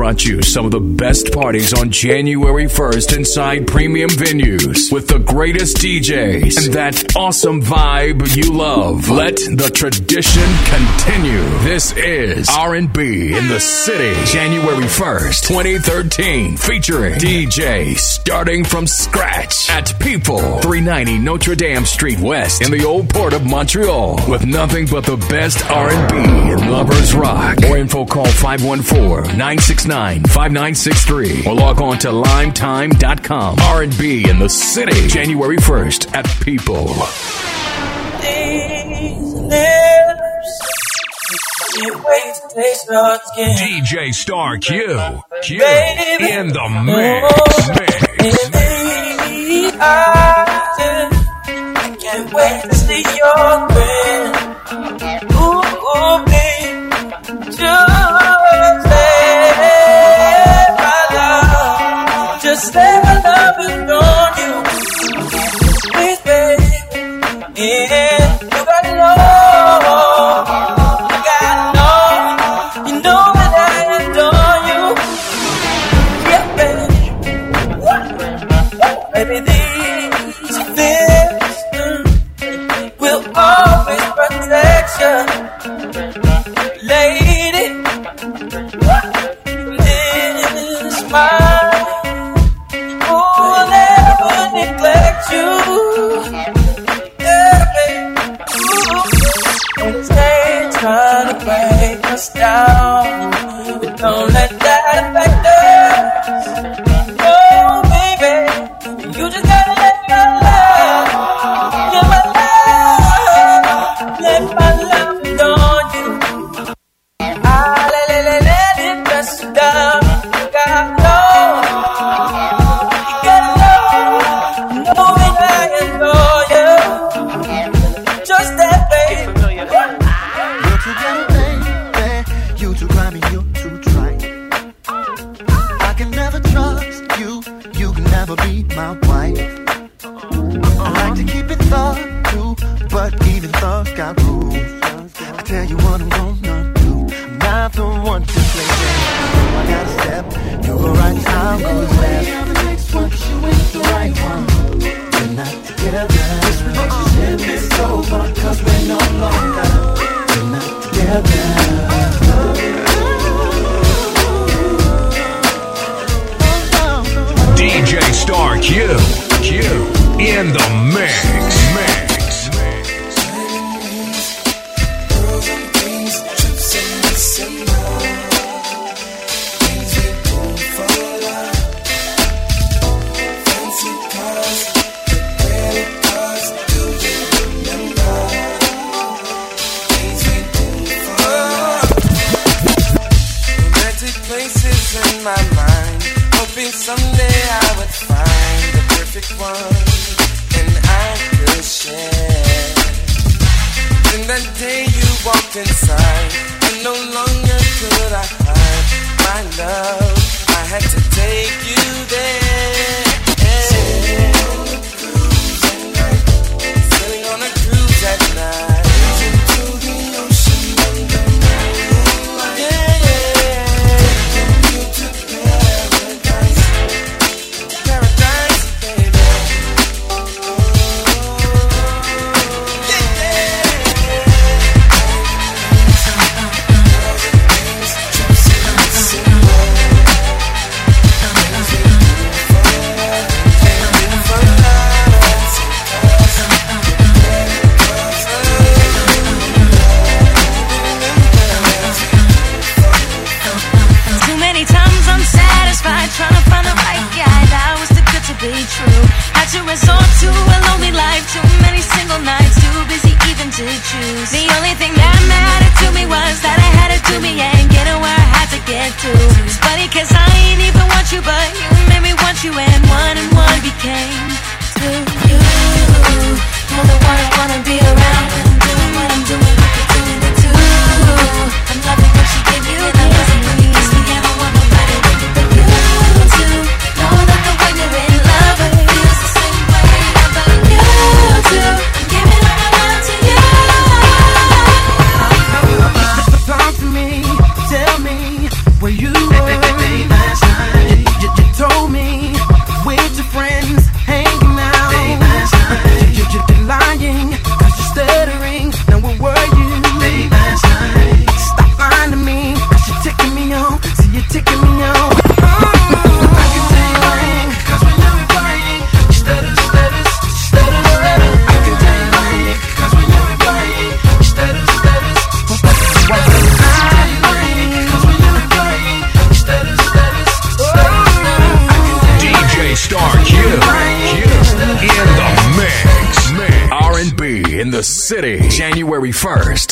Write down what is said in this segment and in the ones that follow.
brought you some of the best parties on January 1st inside premium venues with the greatest DJs and that awesome vibe you love. Let the tradition continue. This is R&B in the City, January 1st, 2013, featuring DJ starting from scratch at People, 390 Notre Dame Street West in the old port of Montreal with nothing but the best R&B and lovers rock. More info call 514-969-5963 or log on to limetime.com. R&B in the City, January 1st at People. DJ Star Q. Q in the mix. mix. I can't wait to see your grin. You gotta know, you gotta know, you know that I adore you. Yeah, baby. Baby, these feelings will always protect you, lady. This mind will us down, but don't let Never be my wife. I like to keep it thug too, but even thugs got rules. I tell you what I'm gonna do. I'm not the one to play games. So I gotta step. You go right, I'll go left. the next one, you ain't the right one. We're not together. This relationship is over, cause we're no longer. We're not together. Q. Q in the mix.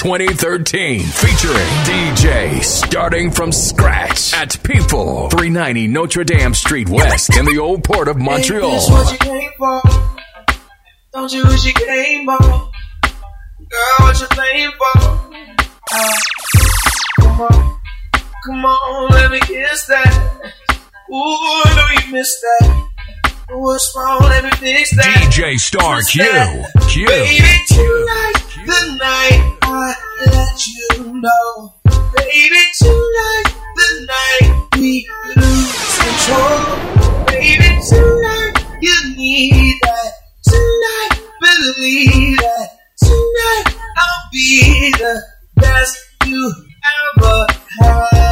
2013, featuring DJ starting from scratch at People, 390 Notre Dame Street West in the old port of Montreal. This what you came for? Don't you wish you came for? Girl, what you playing for? Uh, come on, come on, let me kiss that. Ooh, I know you missed that. What's wrong? Let me fix that. DJ Star Q. Q. Baby, tonight, the night I let you know. Baby, tonight, the night we lose control. Baby, tonight, you need that. Tonight, believe that. Tonight, I'll be the best you ever had.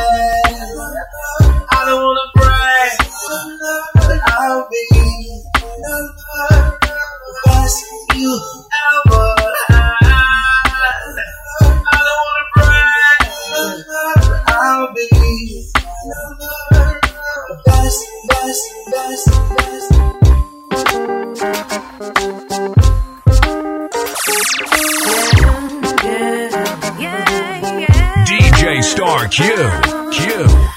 I don't wanna brag, I'll be the best you ever had. I don't wanna brag, I'll be the best, best, best, best. DJ Star Q. Q.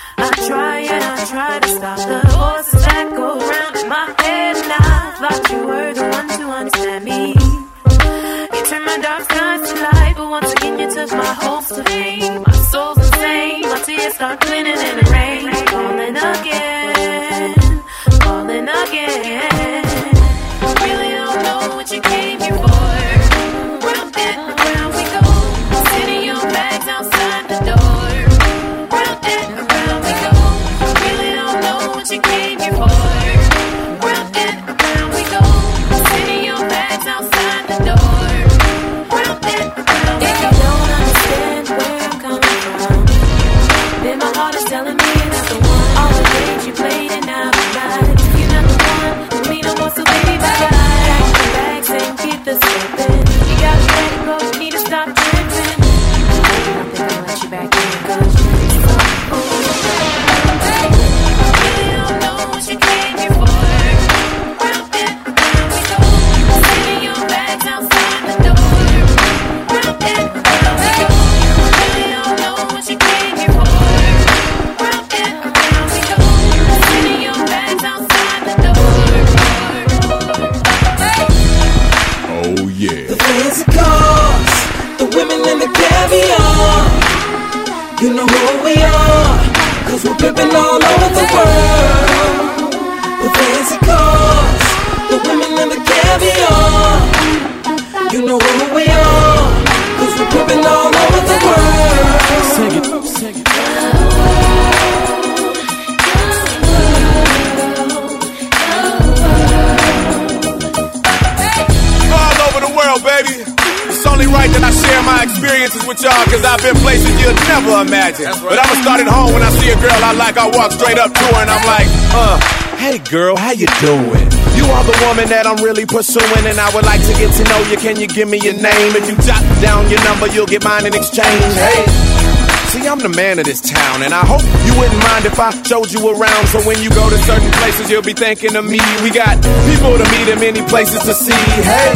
Walk straight up to her and I'm like, uh, hey girl, how you doing? You are the woman that I'm really pursuing, and I would like to get to know you. Can you give me your name? If you jot down your number, you'll get mine in exchange. Hey. See, I'm the man of this town, and I hope you wouldn't mind if I showed you around. So when you go to certain places, you'll be thinking of me. We got people to meet and many places to see. Hey,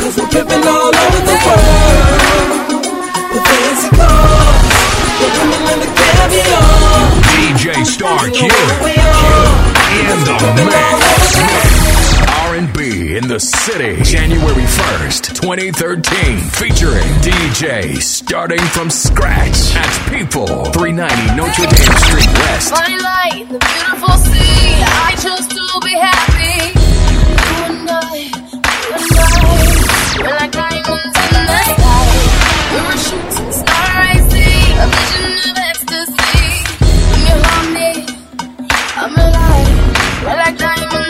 cause we're pimping all over the world. The fancy cars, the women and the caviar. DJ Star Q. know who we are, In in the mix. R&B in the city, January 1st, 2013, featuring DJ starting from scratch at People, 390 Notre Dame Street West. Fine light, the beautiful sea. I chose to be happy. Like diamonds in the sky. We were shooting star rising, a vision of ecstasy. When you hold me, I'm alive. We're like diamonds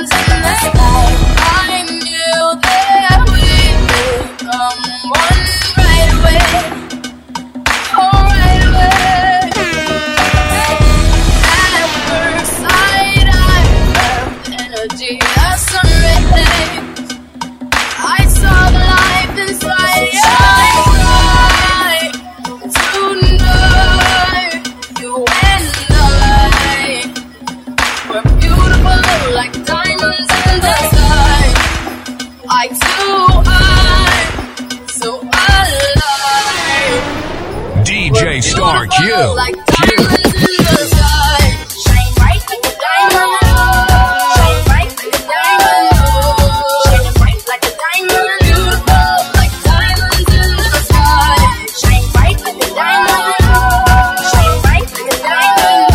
like a diamond.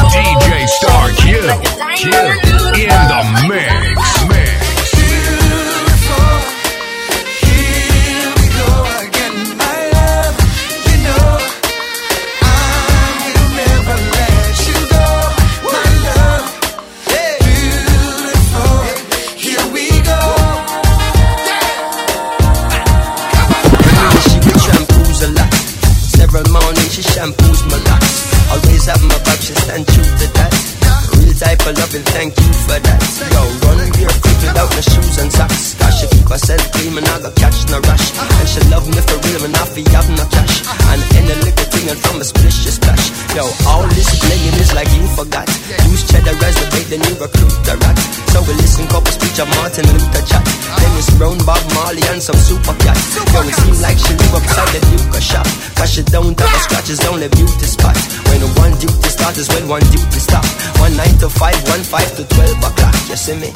DJ Star Q. Q. In the. Mix. Of Martin Luther chat. Dennis Brown, Bob Marley and some super cat. Yo, it seems like she live upside the Duke shop. Cause she don't have a scratch, it's only beauty spot. When one duty starts is when one duty stop. One nine to five, one five to twelve o'clock. You see me?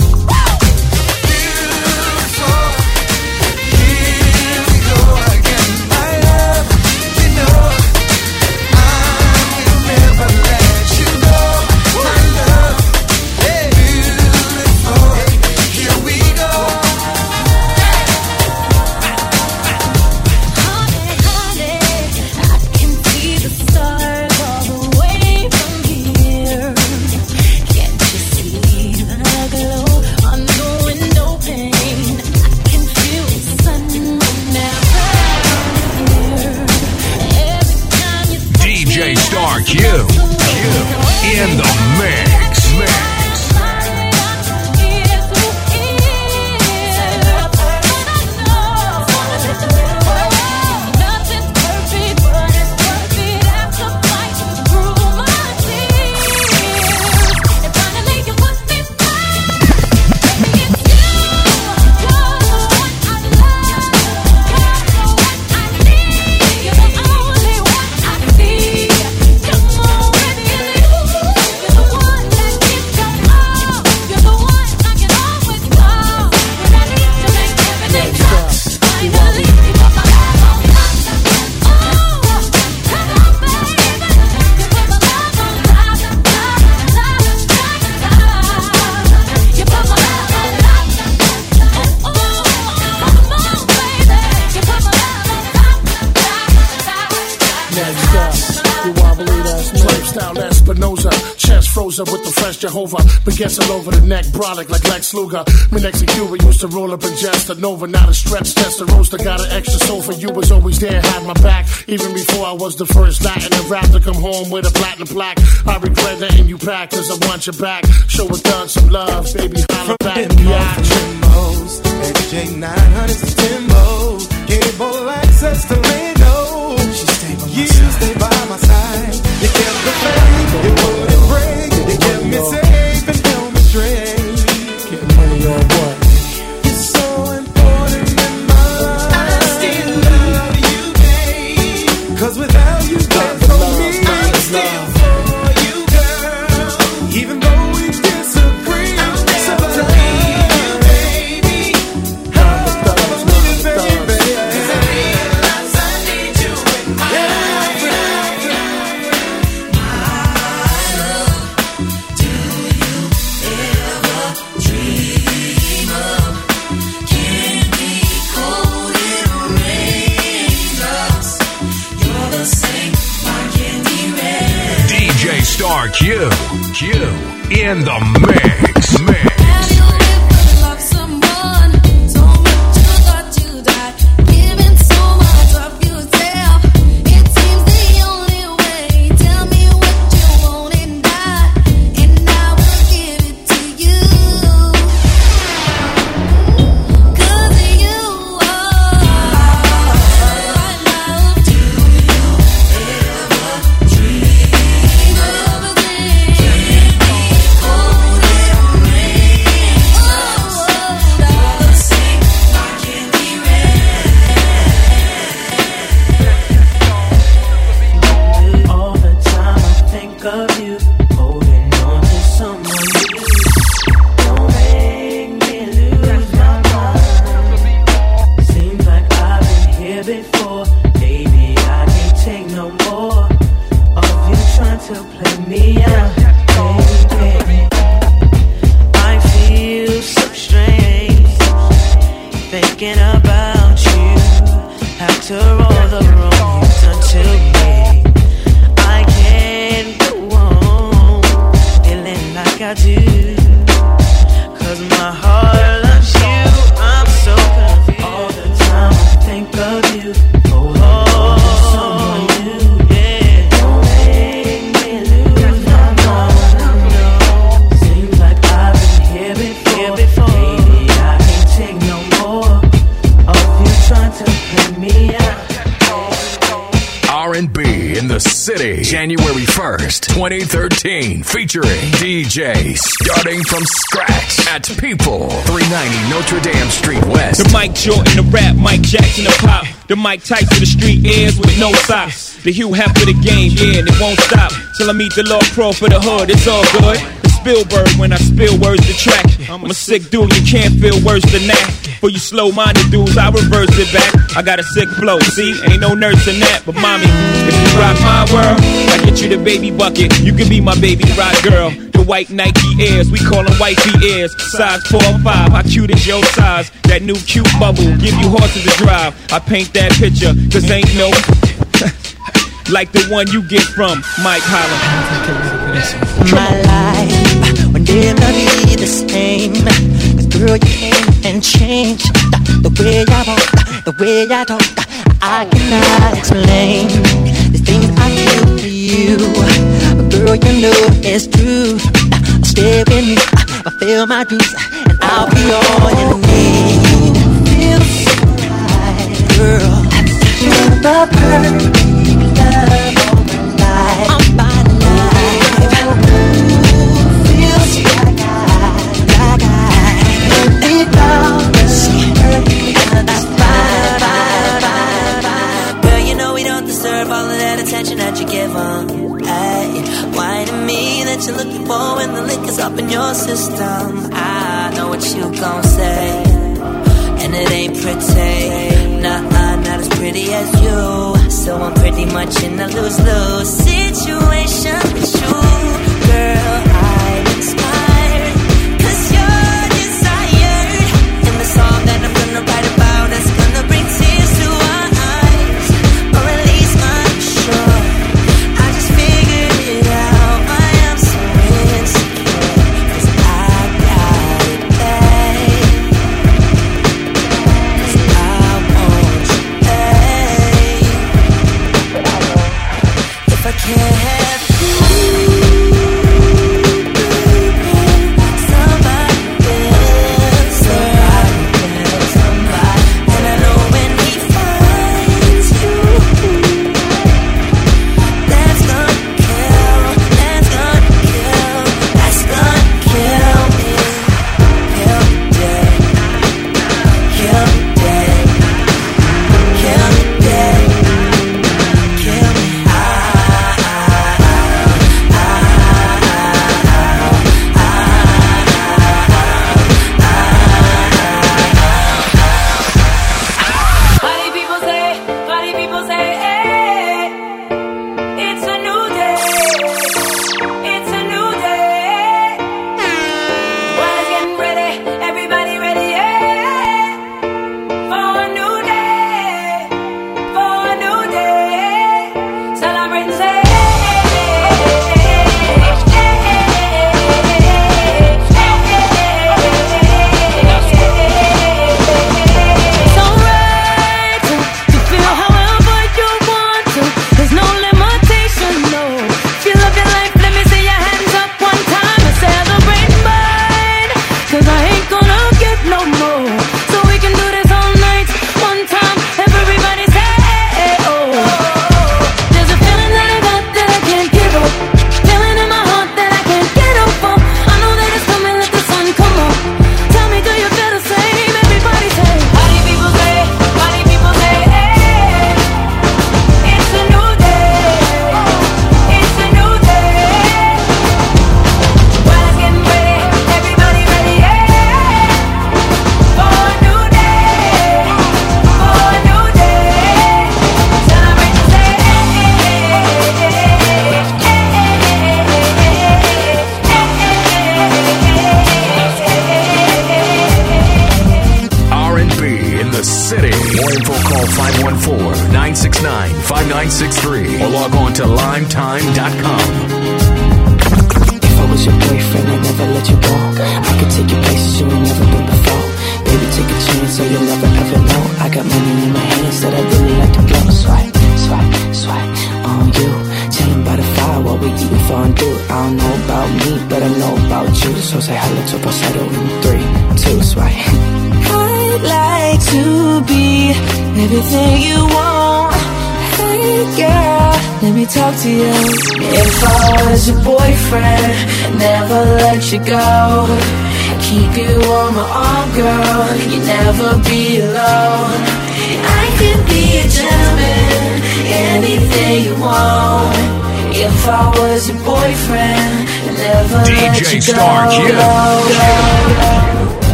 Been guessing over the neck, brolic like Lex Luger. Me next to Cuba used to roll up in just a Nova, not a stretch test. The roaster got an extra soul for you, was always there, had my back. Even before I was the first Latin to rap to come home with a platinum plaque. I regret letting you back, cause I want you back. Show a thug some love, baby, holla back, biatch. Timbos, AJ900 Timbos, cable access to Leno. You stay by my side. You kept the faith, Q. Q in the mix. Mix. Jackson, the pop. The Mike Tyson, the street airs with no socks. The Hugh Hef for the game, yeah, and it won't stop. Till I meet the Lord Pro for the hood, it's all good. The Spielberg when I spill words to track. I'm a sick dude, you can't feel worse than that. For you slow minded dudes, I reverse it back. I got a sick flow, see? Ain't no nurse in that, but mommy, if you rock my world, I get you the baby bucket. You can be my baby rock girl. White Nike Airs, we call them wifey Airs. Size 4 or 5, how cute is your size? That new cute bubble, give you horses to drive. I paint that picture, cause ain't no. like the one you get from Mike Holler. my life will never be the same. Cause girl, you came and changed the, the way I walk, the way I talk. I cannot explain the things I feel for you. But girl, you know it's true. Stay with me, fulfill my dreams, and I'll be all you need. Feel so right, girl. You're the perfect love of my life. I, I attention that you give on. That you're looking for when the liquor's up in your system? I know what you gon' say, and it ain't pretty. Nah, not as pretty as you. So I'm pretty much in a lose-lose situation with you, girl. I'm inspired 'cause you're desired, and the song that I'm gonna write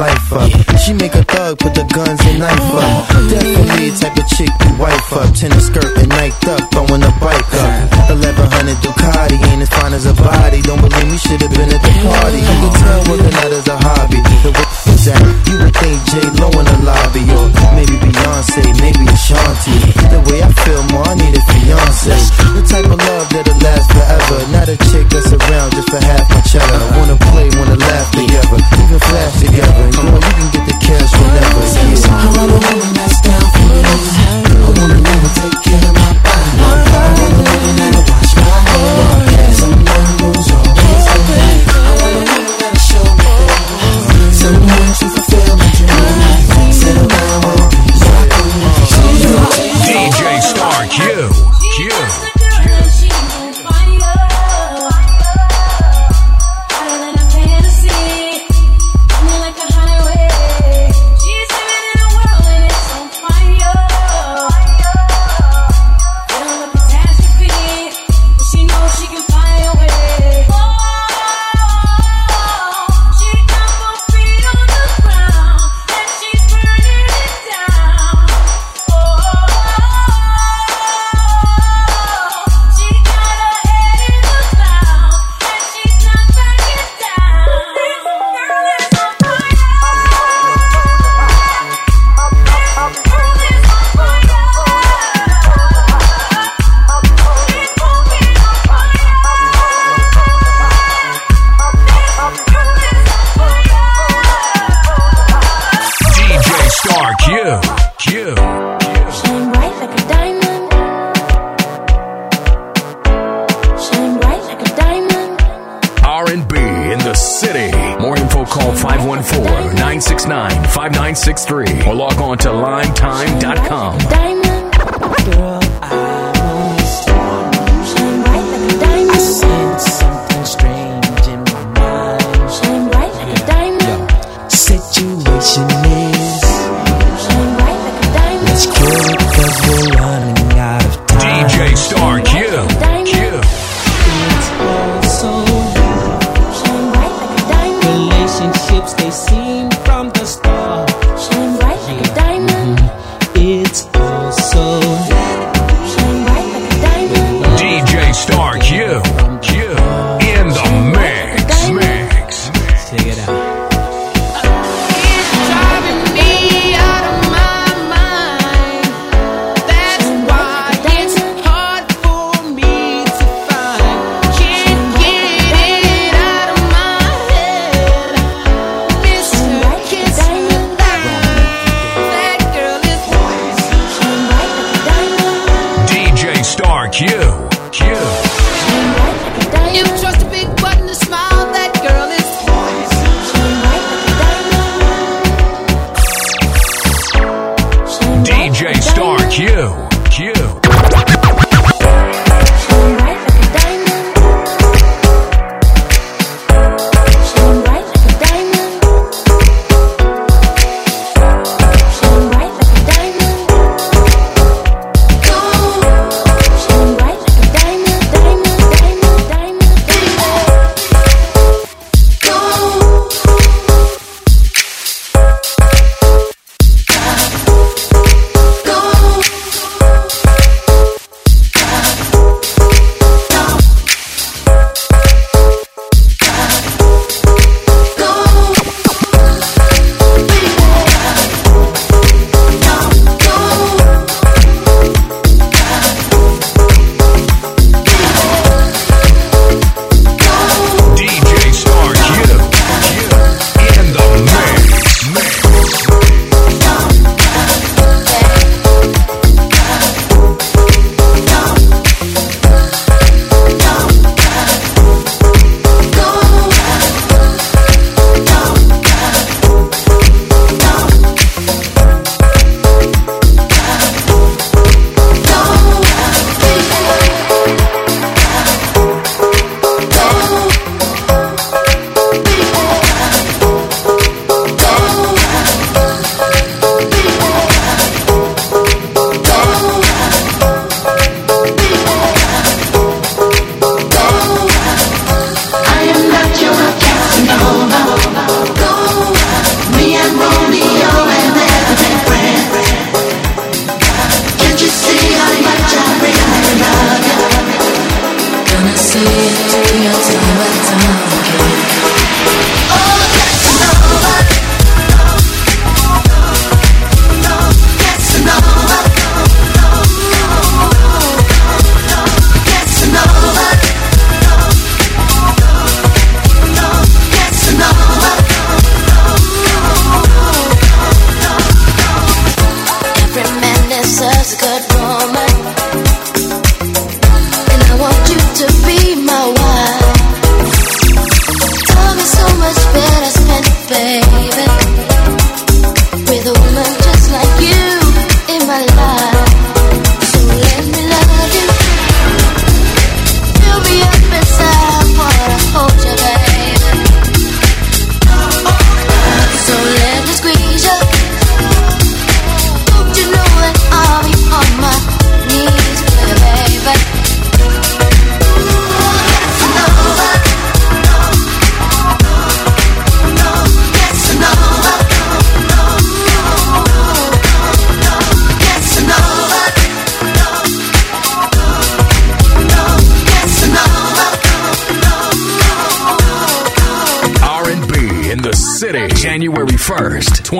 life up. She make a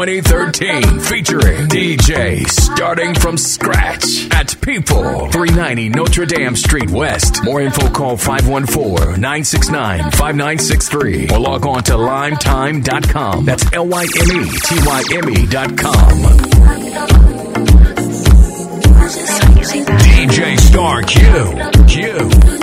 2013, featuring DJ starting from scratch at People, 390 Notre Dame Street West. More info call 514-969-5963 or log on to lymetyme.com. That's L-Y-M-E-T-Y-M-E dot com. DJ Star Q. Q.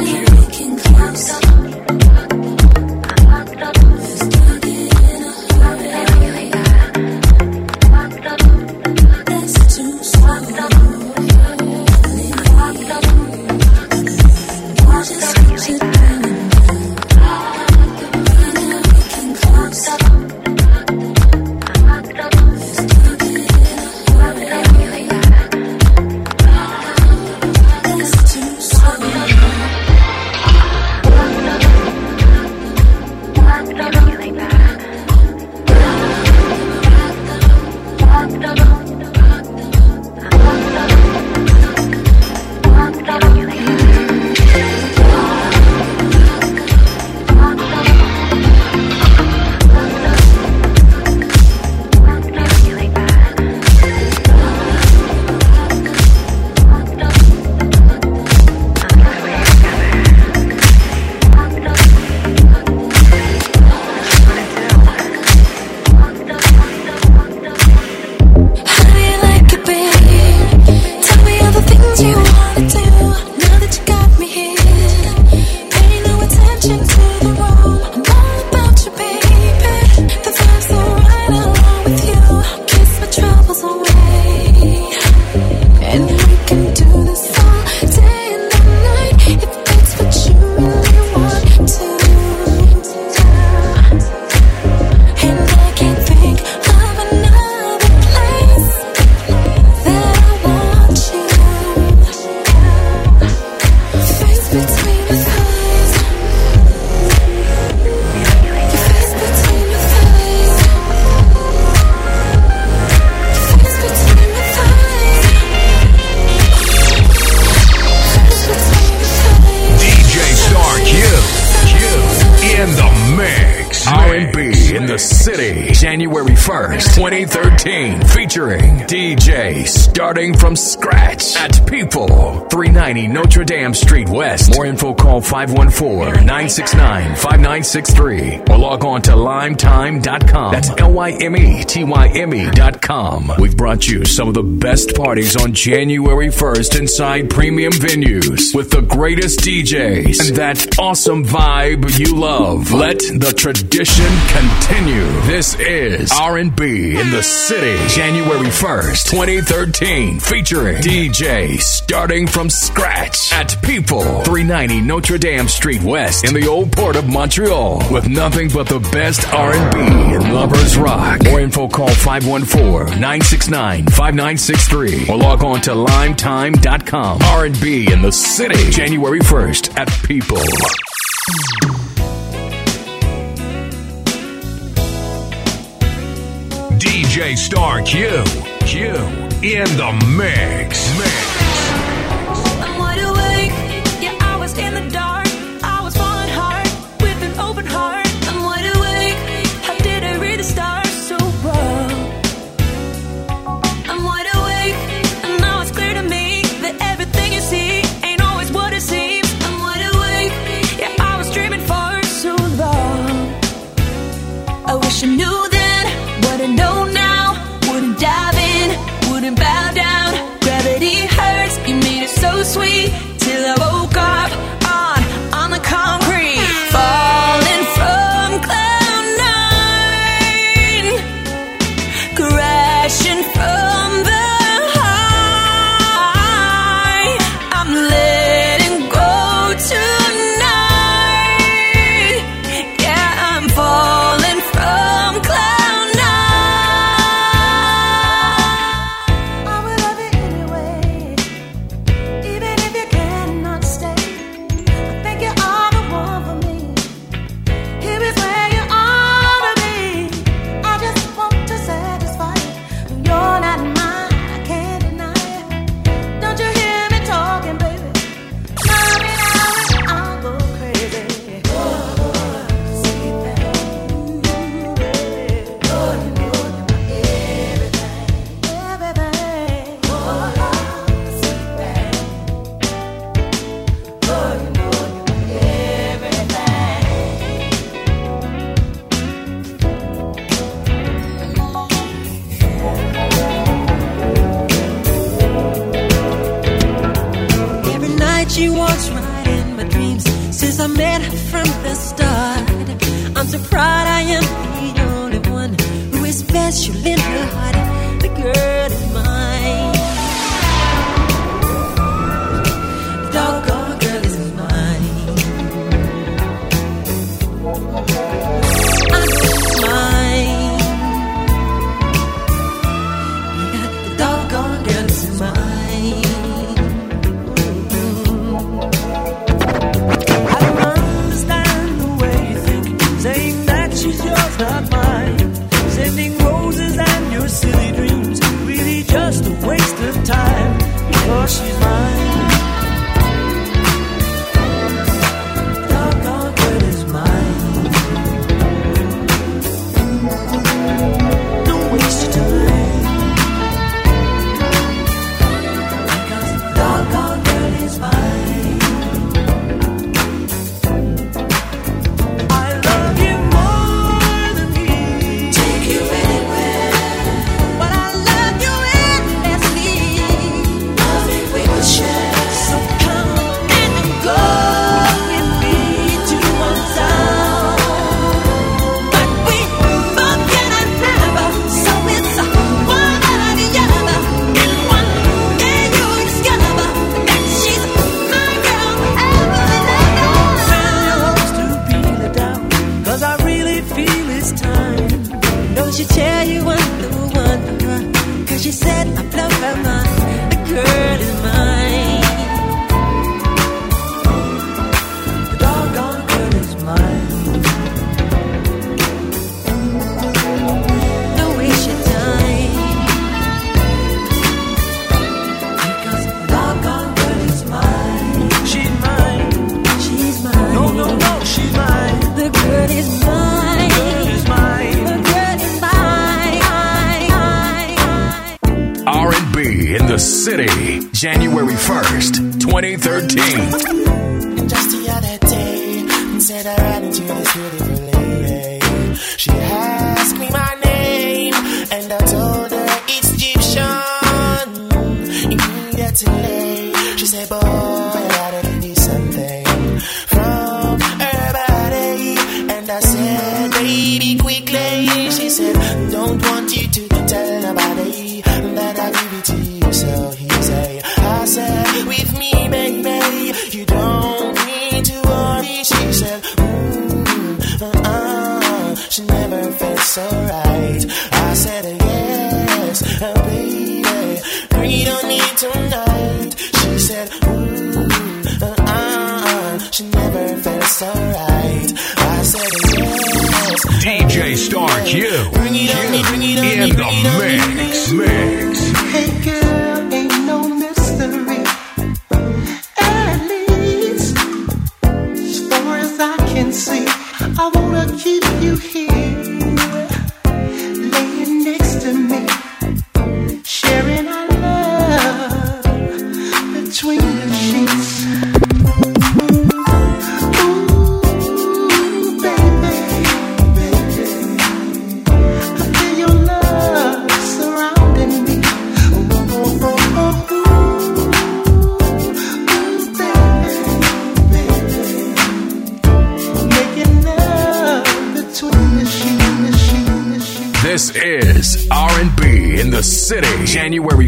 DJ starting from scratch at People, 390 Notre Dame Street West. More info call 514-969-5963 or log on to lymetyme.com. That's L-Y-M-E-T-Y-M-E dot com. We've brought you some of the best parties on January 1st inside premium venues with the greatest DJs and that awesome vibe you love. Let the tradition continue. This is R&B in the city, January 1st, 2013, featuring DJ starting from scratch at People, 390 Notre Dame Street West in the old port of Montreal with nothing but the best R&B and lovers rock. More info call 514-969-5963 or log on to lymetyme.com. R&B in the city, January 1st at People. DJ Star Q. Q. In the mix. Mix.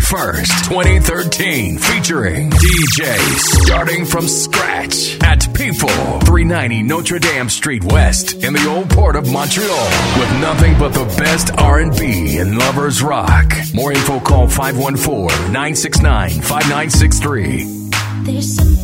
1st, 2013, featuring DJ starting from scratch at People, 390 Notre Dame Street West in the old port of Montreal with nothing but the best R&B and lovers rock. More info call 514-969-5963.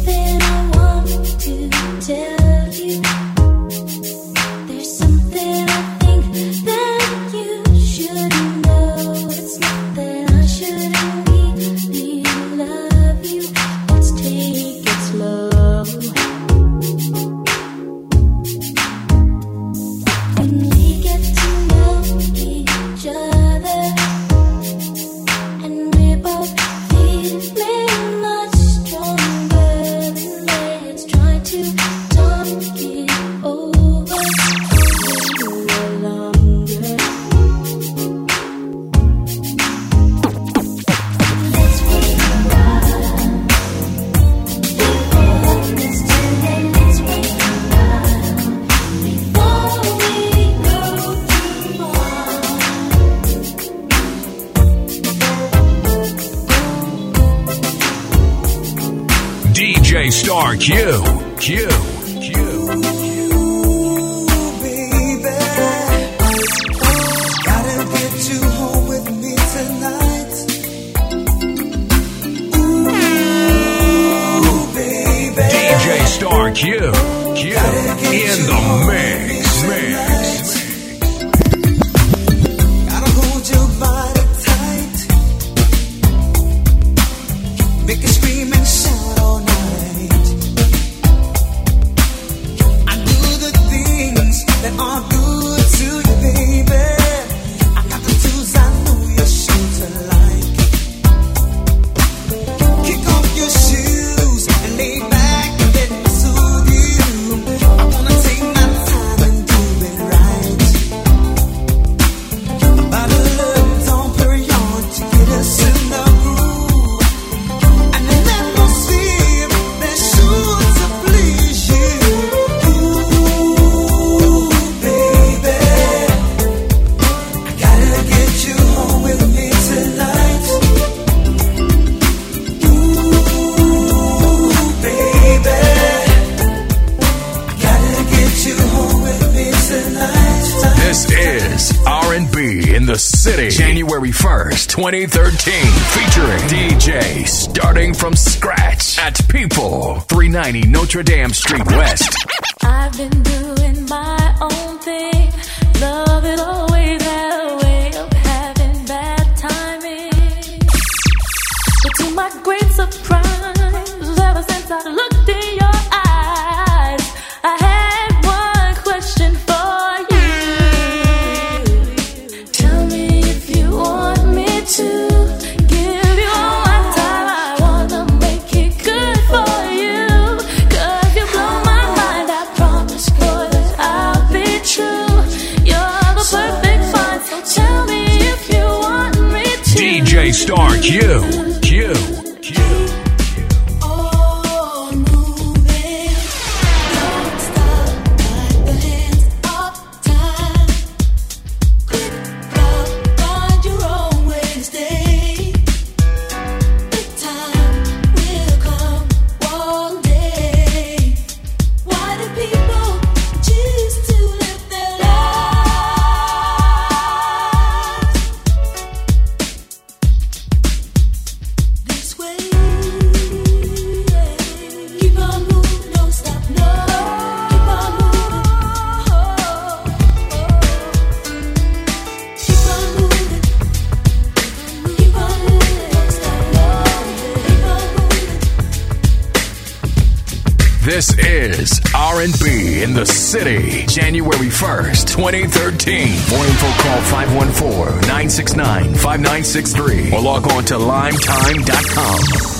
2013. For info, call 514 969 5963 or log on to lymetyme.com.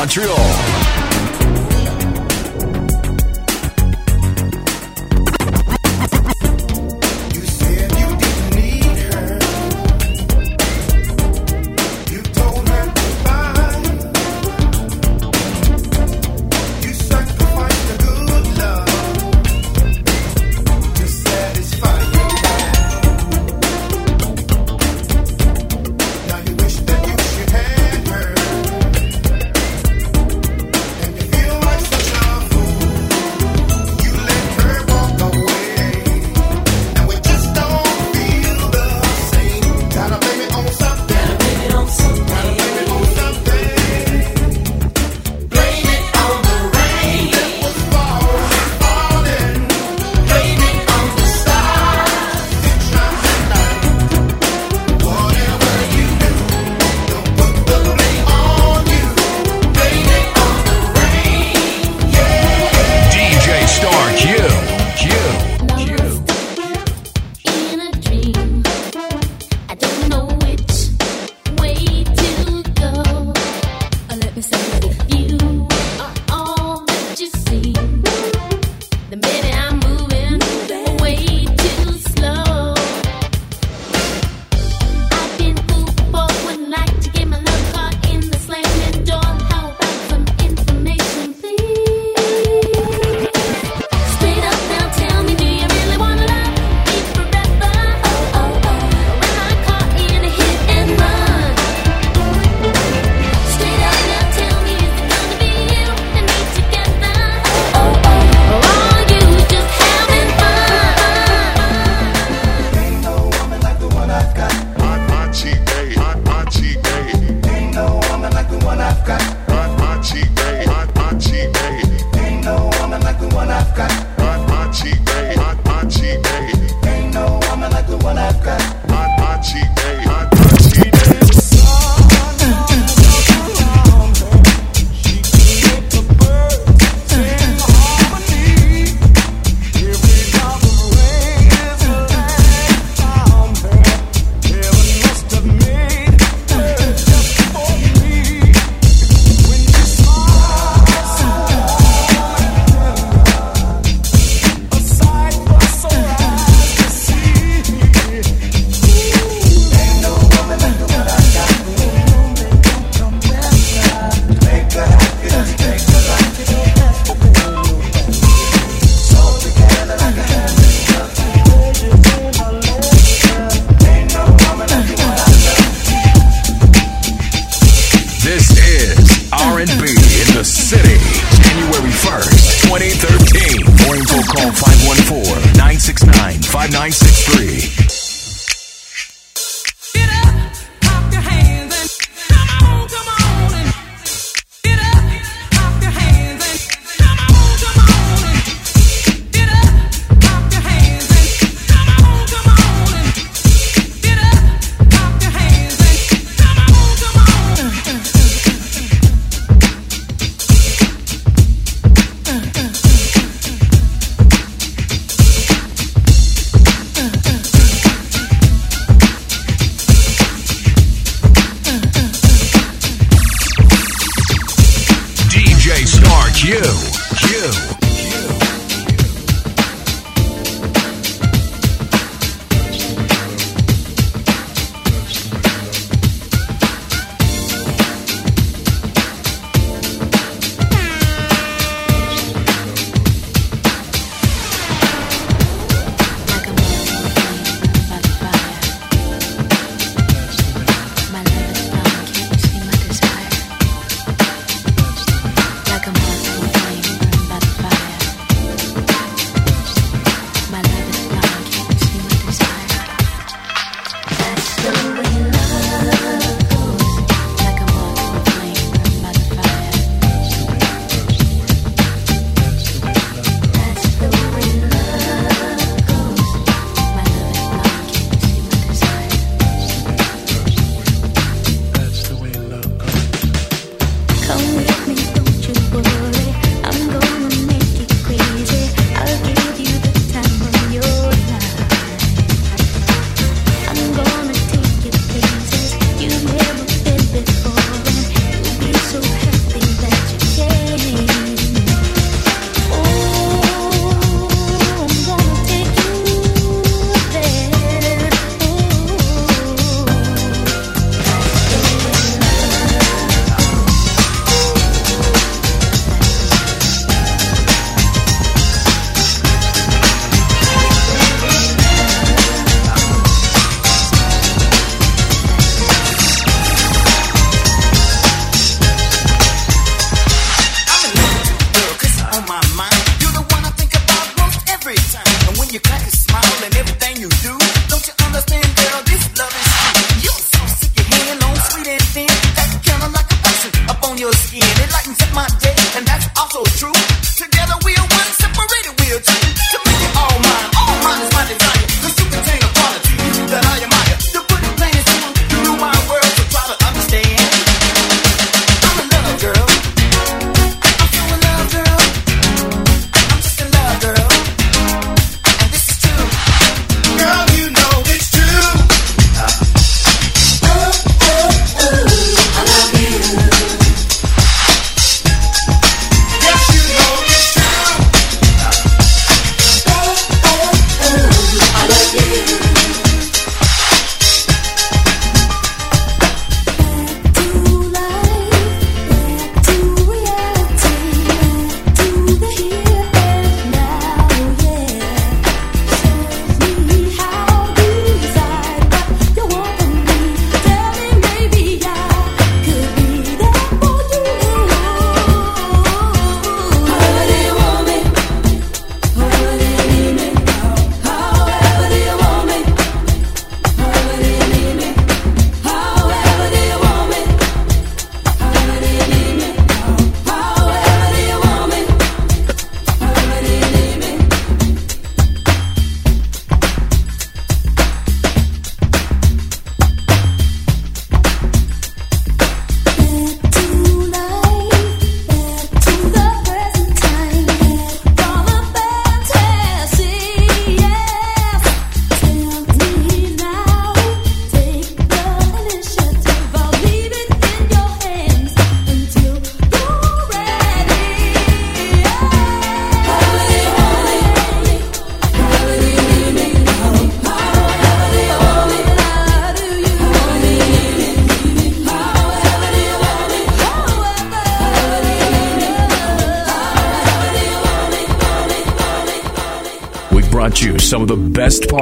Montreal.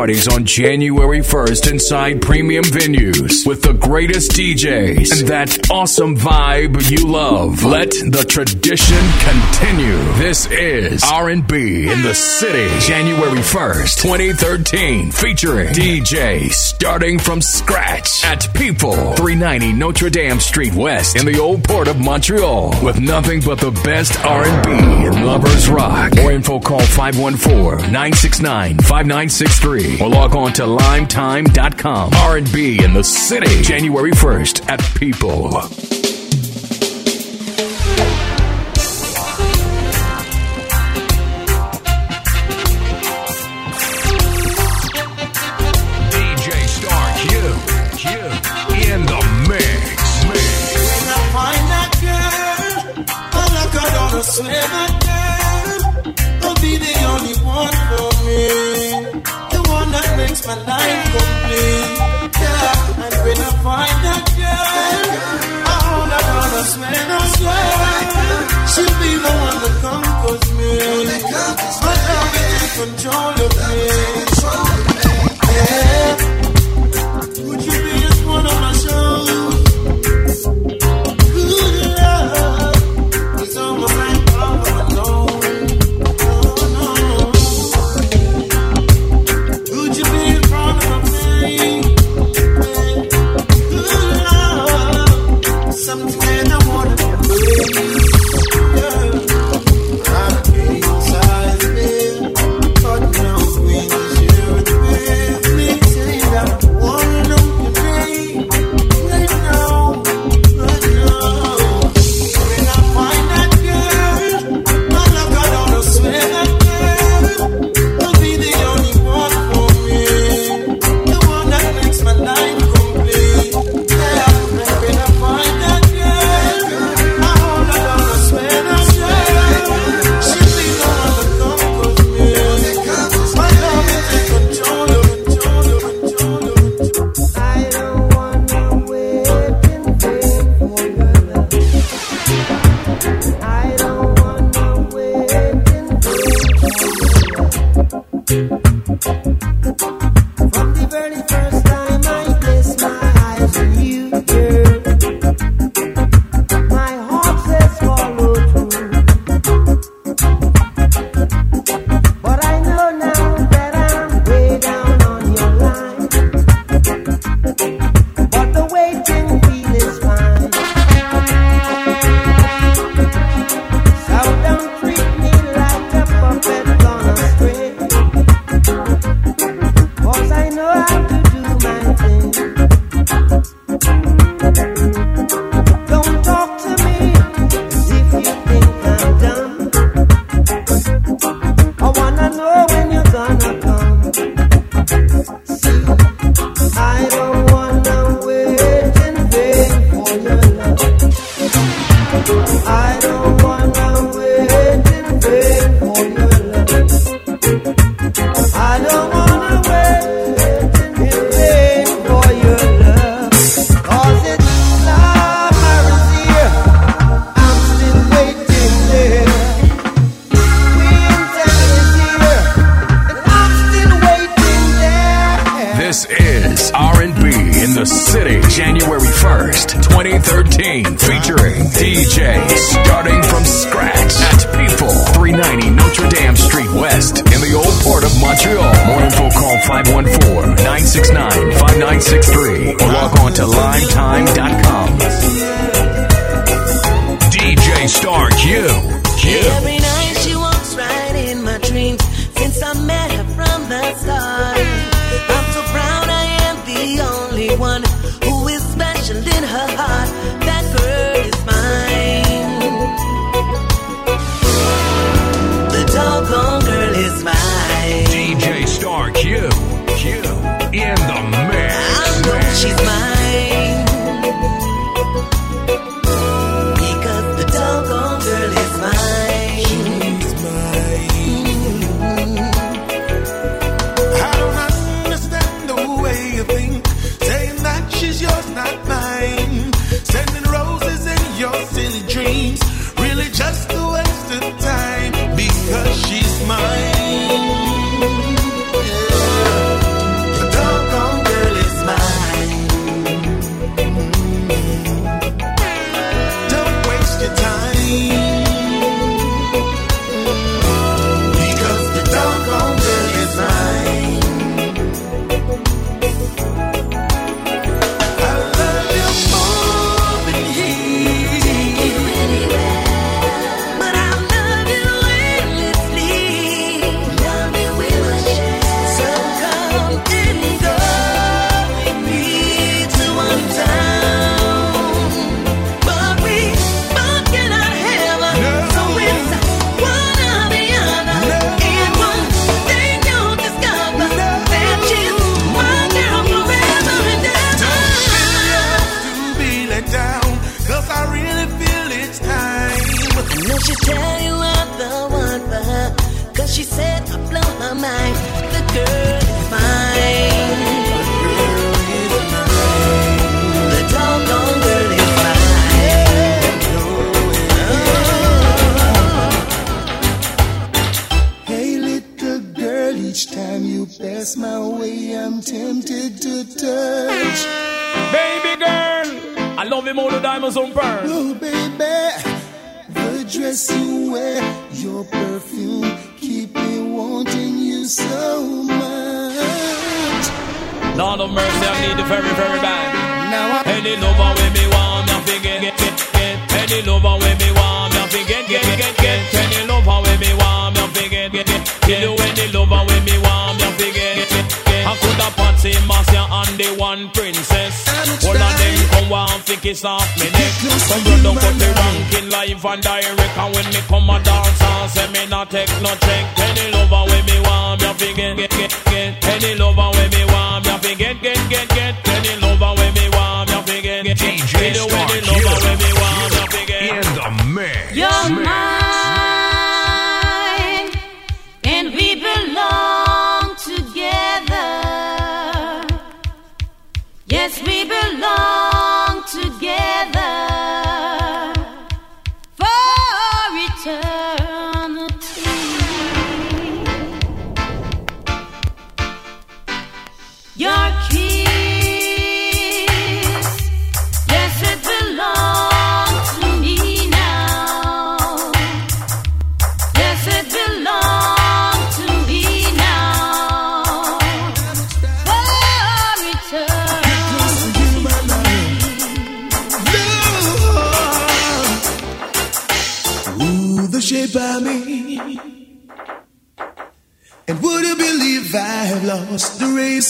Parties on January 1st inside premium venues with the greatest DJs and that awesome vibe you love. Let the tradition continue. This is R&B in the city, January 1st, 2013, featuring DJ starting from scratch at People 390 Notre Dame Street West in the old port of Montreal with nothing but the best R&B and lovers rock. More info call 514-969-5963 or log on to lymetyme.com. R&B in the city, January 1st at People. My life complete. Yeah, and when I find that girl, all I got on a swear, she'll be the one that conquers me. My love is in control of me.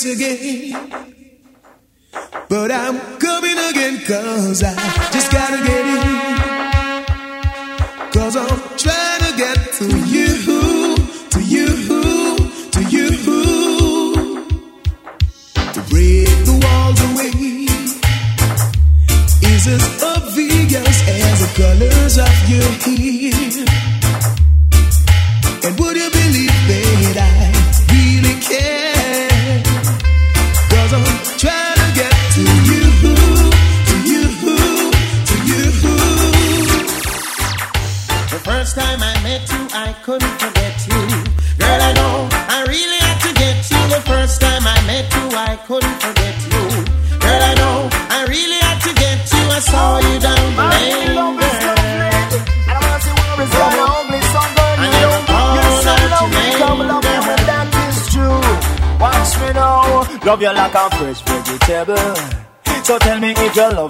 again. But I'm coming again, cause I just gotta get it.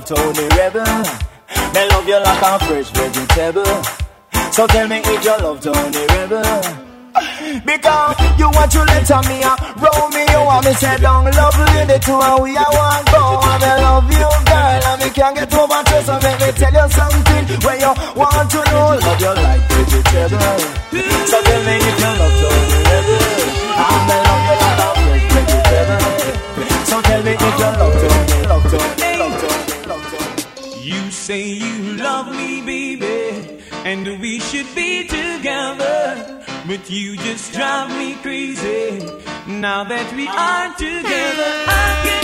Tony Rebel. Me love you like a fresh vegetable. So tell me if you love Tony Rebel. Because you want to let me uh, a roll me, you want me say down lovely the two and we are one and we should be together. But you just drive me crazy. Now that we aren't together, I can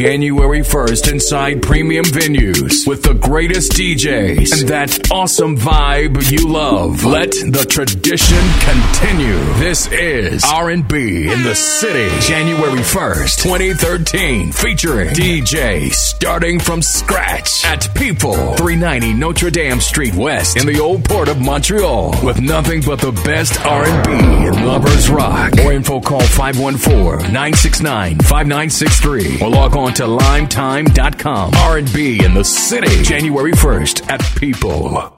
January 1st inside premium venues with the greatest DJs and that awesome vibe you love. Let the tradition continue. This is R&B in the city, January 1st, 2013, featuring DJ starting from scratch at People 390 Notre Dame Street West in the old port of Montreal with nothing but the best R&B and lovers rock. More info call 514-969-5963 or log on to lymetyme.com. R&B in the city, January 1st at People.